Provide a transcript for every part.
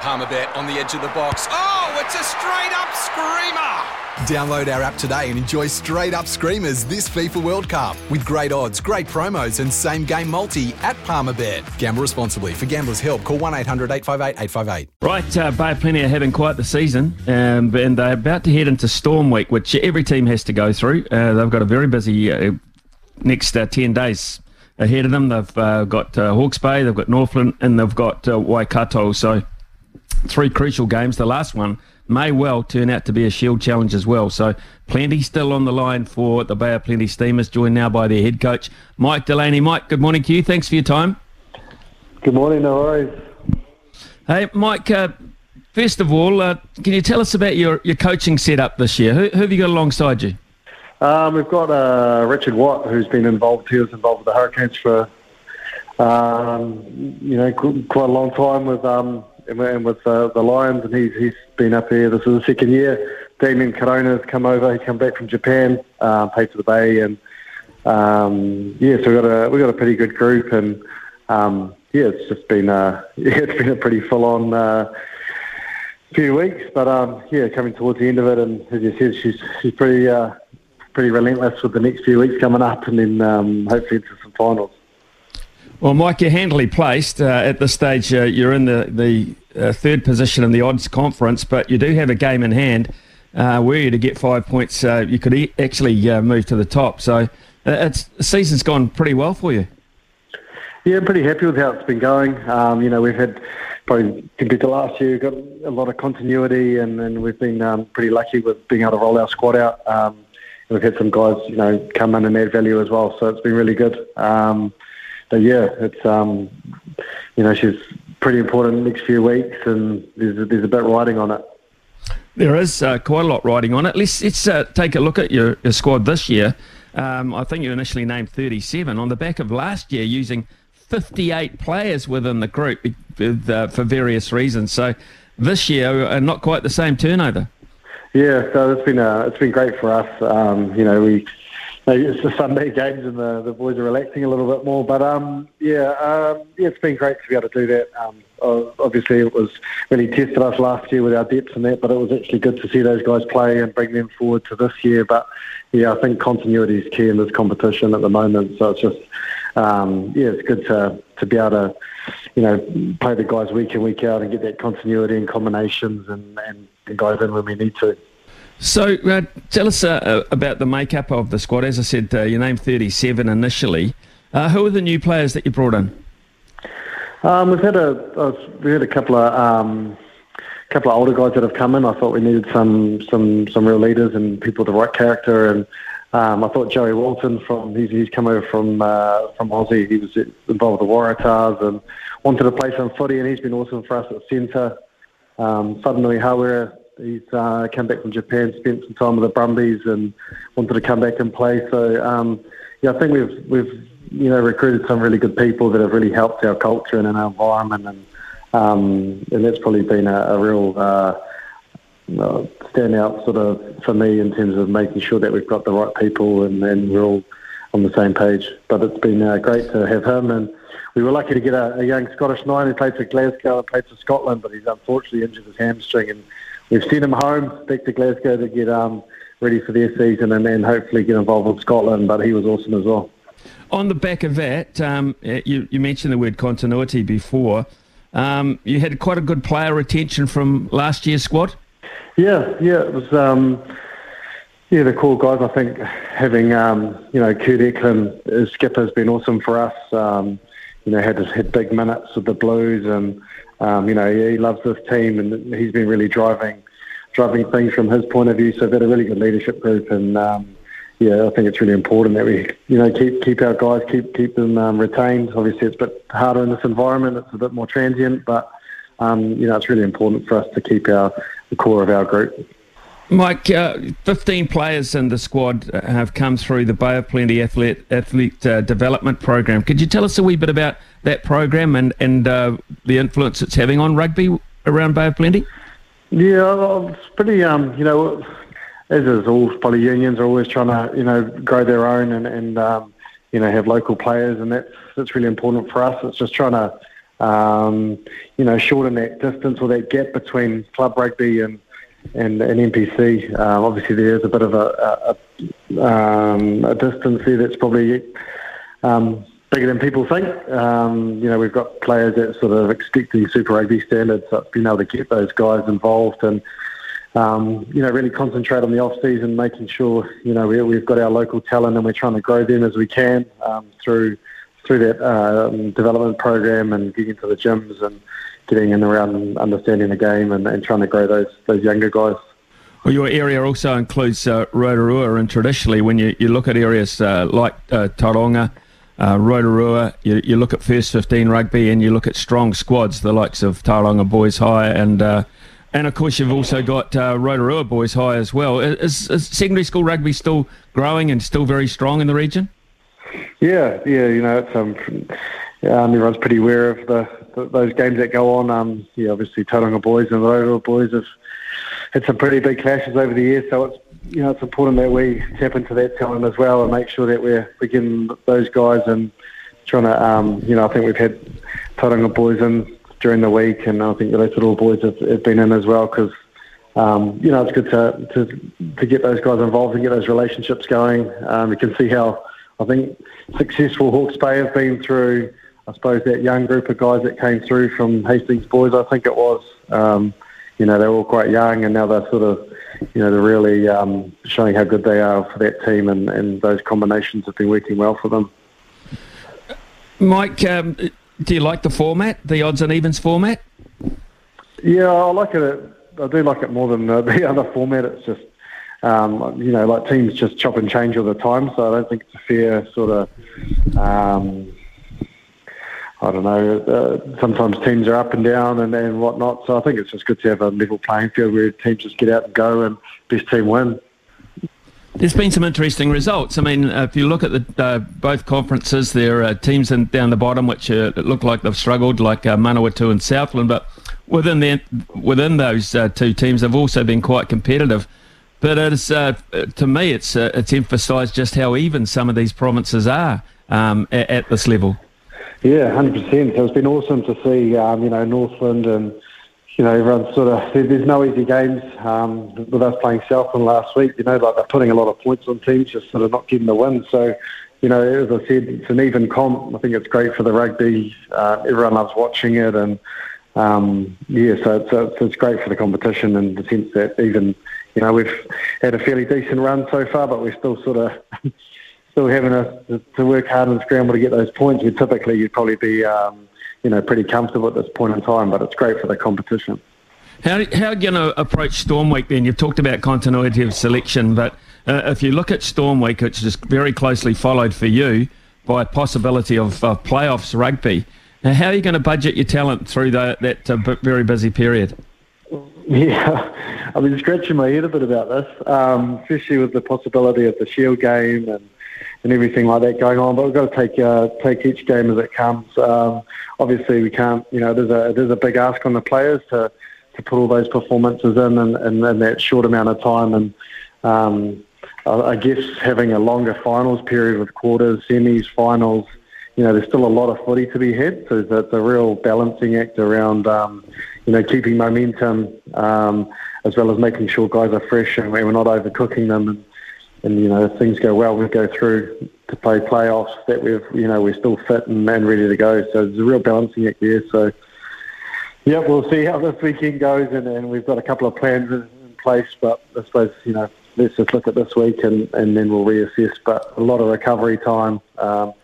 Palmerbet on the edge of the box. Oh, it's a straight up screamer! Download our app today and enjoy straight up screamers this FIFA World Cup with great odds, great promos, and same game multi at Palmerbet. Gamble responsibly. For gamblers' help, call 1 800 858 858. Right, uh, Bay Plenty are having quite the season, um, and they're about to head into Storm Week, which every team has to go through. Uh, they've got a very busy uh, next uh, 10 days ahead of them. They've uh, got uh, Hawke's Bay, they've got Northland, and they've got uh, Waikato. So, three crucial games. The last one may well turn out to be a Shield challenge as well. So, plenty still on the line for the Bay of Plenty Steamers, joined now by their head coach, Mike Delany. Mike, good morning to you. Thanks for your time. Good morning, no worries. Hey, Mike, uh, first of all, uh, can you tell us about your, your coaching setup this year? Who, who have you got alongside you? Um, we've got uh, Richard Watt, who's been involved. He was involved with the Hurricanes for, um, you know, quite a long time with um, and with uh, the Lions, and he's he's been up here. This is the second year. Damien Corona has come over. He come back from Japan, uh, played for the Bay, and um, yeah, so we got a we got a pretty good group, and um, yeah, it's just been uh, yeah, it's been a pretty full on. Uh, few weeks, but um, yeah, coming towards the end of it, and as you said, she's she's pretty uh, pretty relentless with the next few weeks coming up, and then um, hopefully into some finals. Well, Mike, you're handily placed uh, at this stage. Uh, you're in the the uh, third position in the odds conference, but you do have a game in hand. Uh, were you to get five points, uh, you could e- actually uh, move to the top. So it's the season's gone pretty well for you. Yeah, I'm pretty happy with how it's been going. Um, you know, we've had probably compared to last year, we've got a lot of continuity, and, and we've been um, pretty lucky with being able to roll our squad out. Um, we've had some guys, you know, come in and add value as well, so it's been really good. Um, but yeah, it's um, you know, she's pretty important next few weeks, and there's a, there's a bit riding on it. There is uh, quite a lot riding on it. Let's let's uh, take a look at your, your squad this year. Um, I think you initially named 37 on the back of last year using 58 players within the group with, uh, for various reasons. So this year, uh, not quite the same turnover. Yeah, so it's been uh, it's been great for us. Um, you know, we it's the Sunday games and the, the boys are relaxing a little bit more. But um, yeah, um, yeah, it's been great to be able to do that. Um, obviously, it was really tested us last year with our depth and that, but it was actually good to see those guys play and bring them forward to this year. But yeah, I think continuity is key in this competition at the moment. So it's just um, yeah, it's good to to be able to you know play the guys week in week out and get that continuity and combinations and, and, and guys in when we need to. So, uh, tell us uh, uh, about the makeup of the squad. As I said, uh, you named 37 initially. Uh, who are the new players that you brought in? Um, we've had a we had a couple of um, couple of older guys that have come in. I thought we needed some some some real leaders and people with the right character. And um, I thought Joey Walton from he's, he's come over from uh, from Aussie. He was involved with the Waratahs and wanted to play some footy, and he's been awesome for us at centre. Um, suddenly, Hawera He's uh, come back from Japan, spent some time with the Brumbies, and wanted to come back and play. So um, yeah, I think we've we've you know recruited some really good people that have really helped our culture and our environment, and um, and that's probably been a, a real uh, uh, standout sort of for me in terms of making sure that we've got the right people and, we're all on the same page. But it's been uh, great to have him, and we were lucky to get a, a young Scottish nine who played for Glasgow and played for Scotland, but he's unfortunately injured his hamstring and we've sent him home back to Glasgow to get um, ready for their season and then hopefully get involved with Scotland. But he was awesome as well. On the back of that, um, you, you, mentioned the word continuity before. Um, you had quite a good player retention from last year's squad. Yeah, yeah, it was. Um, yeah, the cool guys. I think having um, you know Kurt Eklund as skipper has been awesome for us. Um, you know, had had big minutes with the Blues and um, you know, he loves this team, and he's been really driving driving things from his point of view. So we've got a really good leadership group, and um, yeah, I think it's really important that we, you know, keep keep our guys, keep keep them um, retained. Obviously, it's a bit harder in this environment; it's a bit more transient, but um, you know, it's really important for us to keep our the core of our group. Mike, uh, 15 players in the squad have come through the Bay of Plenty Athlete, athlete uh, Development Program. Could you tell us a wee bit about that program and, and uh, the influence it's having on rugby around Bay of Plenty? Yeah, it's pretty, um, you know, as is all probably unions are always trying to, you know, grow their own and, and um, you know, have local players, and that's, that's really important for us. It's just trying to, um, you know, shorten that distance or that gap between club rugby and and, and NPC. Um, obviously, there is a bit of a, a, um, a distance there that's probably um, bigger than people think. Um, you know, we've got players that sort of expecting Super Rugby standards, so being able to get those guys involved and. Um, you know, really concentrate on the off season, making sure you know we, have got our local talent and we're trying to grow them as we can um, through through that development program and getting to the gyms and getting in around and understanding the game and, and trying to grow those those younger guys. Well, your area also includes uh, Rotorua, and traditionally, when you, you look at areas uh, like uh, Tauranga, uh, Rotorua, you, you look at first 15 rugby and you look at strong squads, the likes of Tauranga Boys High, and uh, and of course, you've also got uh, Rotorua Boys High as well. Is, is secondary school rugby still growing and still very strong in the region? Yeah, yeah, you know, it's um, um, everyone's pretty aware of the, those games that go on. Um, yeah, obviously Tauranga boys and Rotorua boys have had some pretty big clashes over the years, so it's you know it's important that we tap into that talent as well and make sure that we're, we're getting those guys and trying to um, you know I think we've had Tauranga boys in during the week, and I think the Little boys have, have been in as well because. Um, you know, it's good to, to to get those guys involved and get those relationships going. Um, you can see how I think successful Hawke's Bay have been through I suppose that young group of guys that came through from Hastings Boys, I think it was, um, you know, they're all quite young and now they're sort of, you know, they're really um, showing how good they are for that team and, and those combinations have been working well for them. Mike, um, do you like the format, the odds and evens format? Yeah, I like it. I do like it more than the, the other format. It's just, um, you know, like teams just chop and change all the time. So I don't think it's a fair sort of um, I don't know. Uh, sometimes teams are up and down and, and whatnot. So I think it's just good to have a level playing field where teams just get out and go and best team win. There's been some interesting results. I mean, uh, if you look at the uh, both conferences, there are teams in, down the bottom which uh, look like they've struggled, like uh, Manawatu and Southland. But within the, within those uh, two teams, they've also been quite competitive. But it's, uh, to me, it's it's emphasised just how even some of these provinces are um, at, at this level. Yeah, hundred percent. It's been awesome to see, um, you know, Northland and you know everyone's sort of there's no easy games um, with us playing Southland last week. You know, like they're putting a lot of points on teams, just sort of not getting the win. So, you know, as I said, it's an even comp. I think it's great for the rugby. Uh, everyone loves watching it, and um, yeah, so it's, it's it's great for the competition in the sense that even you know we've had a fairly decent run so far, but we're still sort of still having to, to work hard and scramble to get those points. You typically you'd probably be um, you know pretty comfortable at this point in time, but it's great for the competition. How how are you going to approach Storm Week then? You've talked about continuity of selection, but uh, if you look at Storm Week, it's just very closely followed for you by possibility of uh, playoffs rugby. Now, how are you going to budget your talent through the, that uh, very busy period? Yeah, I've been scratching my head a bit about this, um, especially with the possibility of the Shield game and and everything like that going on. But we've got to take uh, take each game as it comes. Um, obviously, we can't. You know, there's a there's a big ask on the players to to put all those performances in in, in, in that short amount of time. And um, I, I guess having a longer finals period with quarters, semis, finals. You know, there's still a lot of footy to be had, so it's a real balancing act around, um, you know, keeping momentum um, as well as making sure guys are fresh and we're not overcooking them. And, and you know if things go well, we go through to play playoffs. That we've you know we're still fit and, and ready to go. So there's a real balancing act there. So yeah, we'll see how this weekend goes, and, and we've got a couple of plans in, in place. But I suppose you know let's just look at this week and, and then we'll reassess. But a lot of recovery time. Um,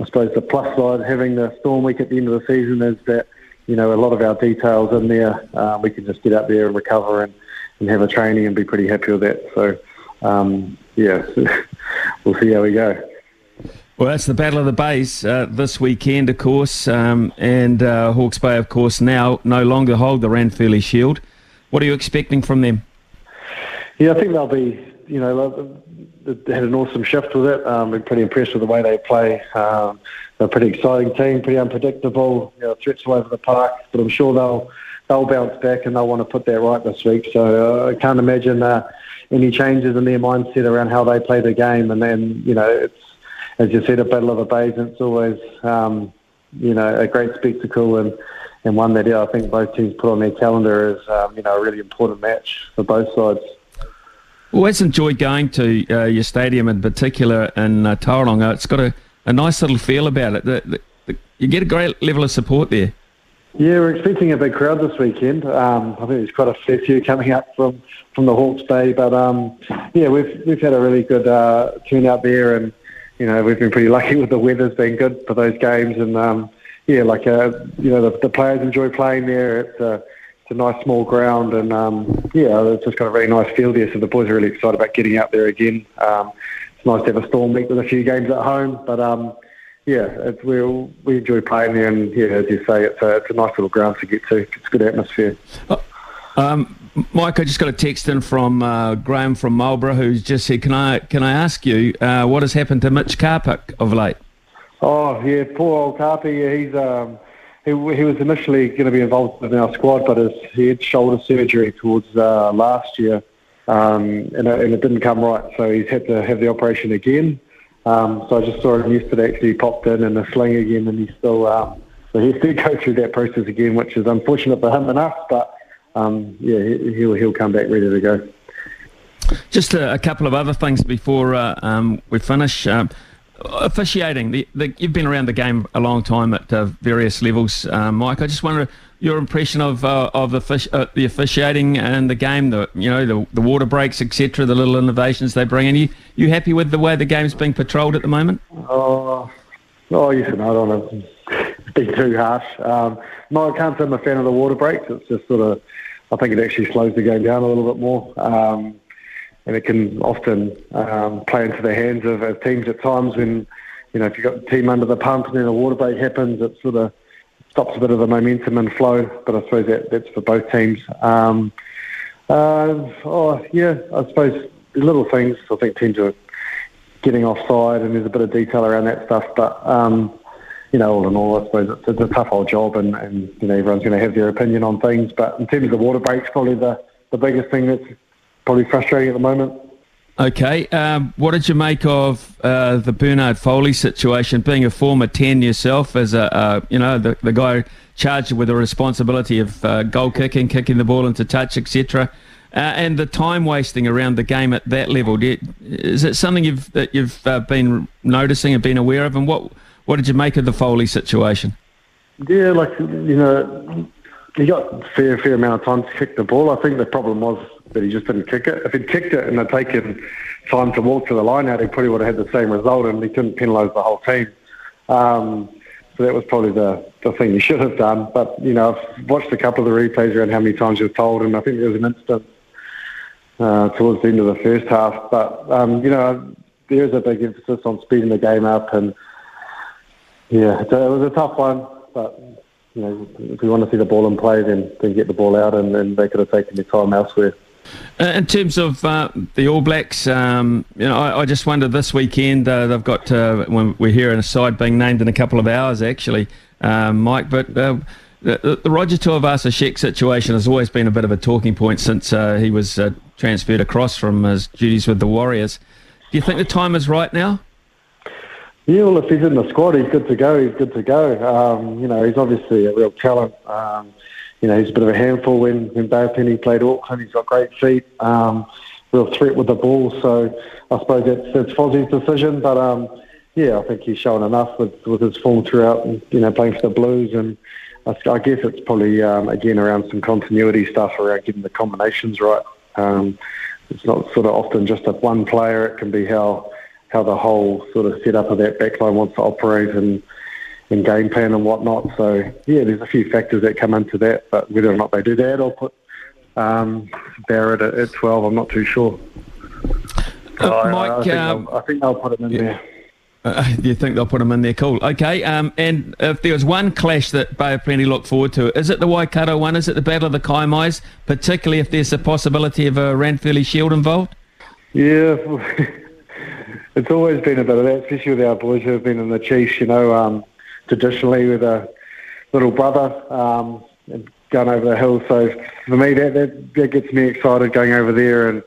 I suppose the plus side having the storm week at the end of the season is that you know a lot of our details in there. Uh, we can just get out there and recover and, and have a training and be pretty happy with that. So um, yeah, we'll see how we go. Well, that's the Battle of the Bays uh, this weekend, of course, um, and uh, Hawke's Bay, of course, now no longer hold the Ranfurly Shield. What are you expecting from them? Yeah, I think they'll be. You know, they had an awesome shift with it. Um, been pretty impressed with the way they play. Um, they're a pretty exciting team, pretty unpredictable. You know, threats all over the park, but I'm sure they'll they'll bounce back and they'll want to put that right this week. So uh, I can't imagine uh, any changes in their mindset around how they play the game. And then you know, it's as you said, a battle of the bays. It's always um, you know a great spectacle and and one that yeah, I think both teams put on their calendar as um, you know a really important match for both sides. Always enjoyed going to uh, your stadium in particular in uh, Tauranga. It's got a, a nice little feel about it. The, the, the, you get a great level of support there. Yeah, we're expecting a big crowd this weekend. Um, I think there's quite a fair few coming up from, from the Hawke's Bay, but um, yeah, we've we've had a really good uh, turnout there, and you know we've been pretty lucky with the weather's been good for those games, and um, yeah, like uh, you know the, the players enjoy playing there. It's a, it's a nice small ground, and um, yeah, it's just got a very nice feel there. So the boys are really excited about getting out there again. Um, it's nice to have a storm week with a few games at home, but um, yeah, it's, we we enjoy playing there, and yeah, as you say, it's a, it's a nice little ground to get to. It's a good atmosphere. Oh, um, Mike, I just got a text in from uh, Graham from Marlborough, who's just said, "Can I can I ask you uh, what has happened to Mitch Karpik of late?" Oh yeah, poor old Carpy. Yeah, he's um, he, he was initially going to be involved in our squad, but his, he had shoulder surgery towards uh, last year, um, and, it, and it didn't come right, so he's had to have the operation again. Um, so I just saw him yesterday actually popped in in a sling again, and he's still um, so he has go through that process again, which is unfortunate for him and us. But um, yeah, he'll he'll come back ready to go. Just a, a couple of other things before uh, um, we finish. Um, officiating, the, the, you've been around the game a long time at uh, various levels, uh, Mike. I just wonder your impression of uh, of the, fish, uh, the officiating and the game, the you know the, the water breaks, etc., the little innovations they bring in. You you happy with the way the game's being patrolled at the moment? Oh, oh yes and no. I don't want to be too harsh. Um, no, I can't say I'm a fan of the water breaks. It's just sort of, I think it actually slows the game down a little bit more. Um, and it can often um, play into the hands of, of teams at times when, you know, if you've got the team under the pump and then a water break happens, it sort of stops a bit of the momentum and flow. But I suppose that, that's for both teams. Um, uh, oh, yeah, I suppose little things. I think teams are getting offside and there's a bit of detail around that stuff. But, um, you know, all in all, I suppose it's, it's a tough old job and, and you know, everyone's going to have their opinion on things. But in terms of the water breaks, probably the, the biggest thing that's probably frustrating at the moment. Okay, um, what did you make of uh, the Bernard Foley situation? Being a former ten yourself, as a uh, you know the, the guy charged with the responsibility of uh, goal kicking, kicking the ball into touch, etc., uh, and the time wasting around the game at that level. You, is it something you've that you've uh, been noticing and been aware of? And what what did you make of the Foley situation? Yeah, like you know, he got a fair fair amount of time to kick the ball. I think the problem was but he just didn't kick it. If he'd kicked it and had taken time to walk to the line out, he probably would have had the same result and he couldn't penalise the whole team. Um, so that was probably the, the thing he should have done. But, you know, I've watched a couple of the replays around how many times he was told, and I think there was an instance uh, towards the end of the first half. But, um, you know, there is a big emphasis on speeding the game up, and, yeah, so it was a tough one. But, you know, if we want to see the ball in play, then, then get the ball out, and, and they could have taken their time elsewhere. Uh, in terms of uh, the All Blacks, um, you know, I, I, just wonder this weekend uh, they've got uh, when we're here in a side being named in a couple of hours actually, um, Mike. But uh, the, the, Roger Tuivasa-Sheck situation has always been a bit of a talking point since uh, he was transferred across from his duties with the Warriors. Do you think the time is right now? Yeah, well, if he's in the squad, he's good to go. He's good to go. Um, you know, he's obviously a real talent. Um, you know, he's a bit of a handful when, when Penny played Auckland. He's got great feet, um, real threat with the ball. So I suppose that's, that's Fozzie's decision. But, um, yeah, I think he's shown enough with, with his form throughout, you know, playing for the Blues. And I, I guess it's probably, um, again, around some continuity stuff, around getting the combinations right. Um, it's not sort of often just a one player. It can be how how the whole sort of setup of that backline wants to operate and and game plan and whatnot. So yeah, there's a few factors that come into that, but whether or not they do that or put um, Barrett at, at 12, I'm not too sure. Uh, Mike, I, I, think um, I, think they'll put him in yeah. there. Uh, you think they'll put them in there? Cool. Okay. Um, and if there was one clash that Bay of Plenty look forward to, is it the Waikato one? Is it the Battle of the Kaimais? Particularly if there's a possibility of a Ranfurly Shield involved? Yeah, it's always been a bit of that, especially with our boys who have been in the Chiefs. You know, um, traditionally with a little brother um, and going over the hill. So for me, that, that that gets me excited going over there and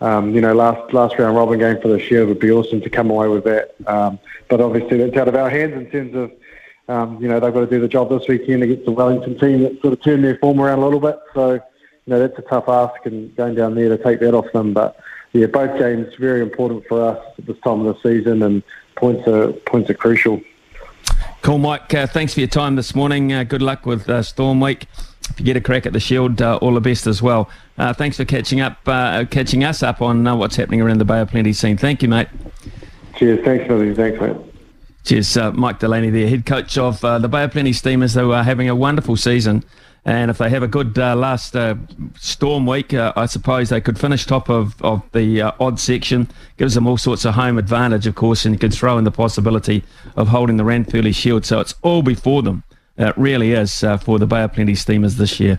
um, you know, last last round robin game for this year would be awesome to come away with that. Um, but obviously, that's out of our hands in terms of, um, you know, they've got to do the job this weekend against the Wellington team that sort of turned their form around a little bit. So, you know, that's a tough ask and going down there to take that off them. But yeah, both games very important for us at this time of the season, and points are points are crucial. Cool, Mike. Uh, thanks for your time this morning. Uh, good luck with uh, Storm Week if you get a crack at the Shield, uh, all the best as well. Uh, thanks for catching up, uh, catching us up on uh, what's happening around the Bay of Plenty scene. Thank you, mate. Cheers. Thanks, Billy. Thanks, mate. Cheers, uh, Mike Delany, there, head coach of uh, the Bay of Plenty Steamers, who are having a wonderful season. And if they have a good uh, last uh, storm week, uh, I suppose they could finish top of, of the odd section. Gives them all sorts of home advantage, of course, and you could throw in the possibility of holding the Ranfurly Shield. So it's all before them. It really is uh, for the Bay of Plenty Steamers this year.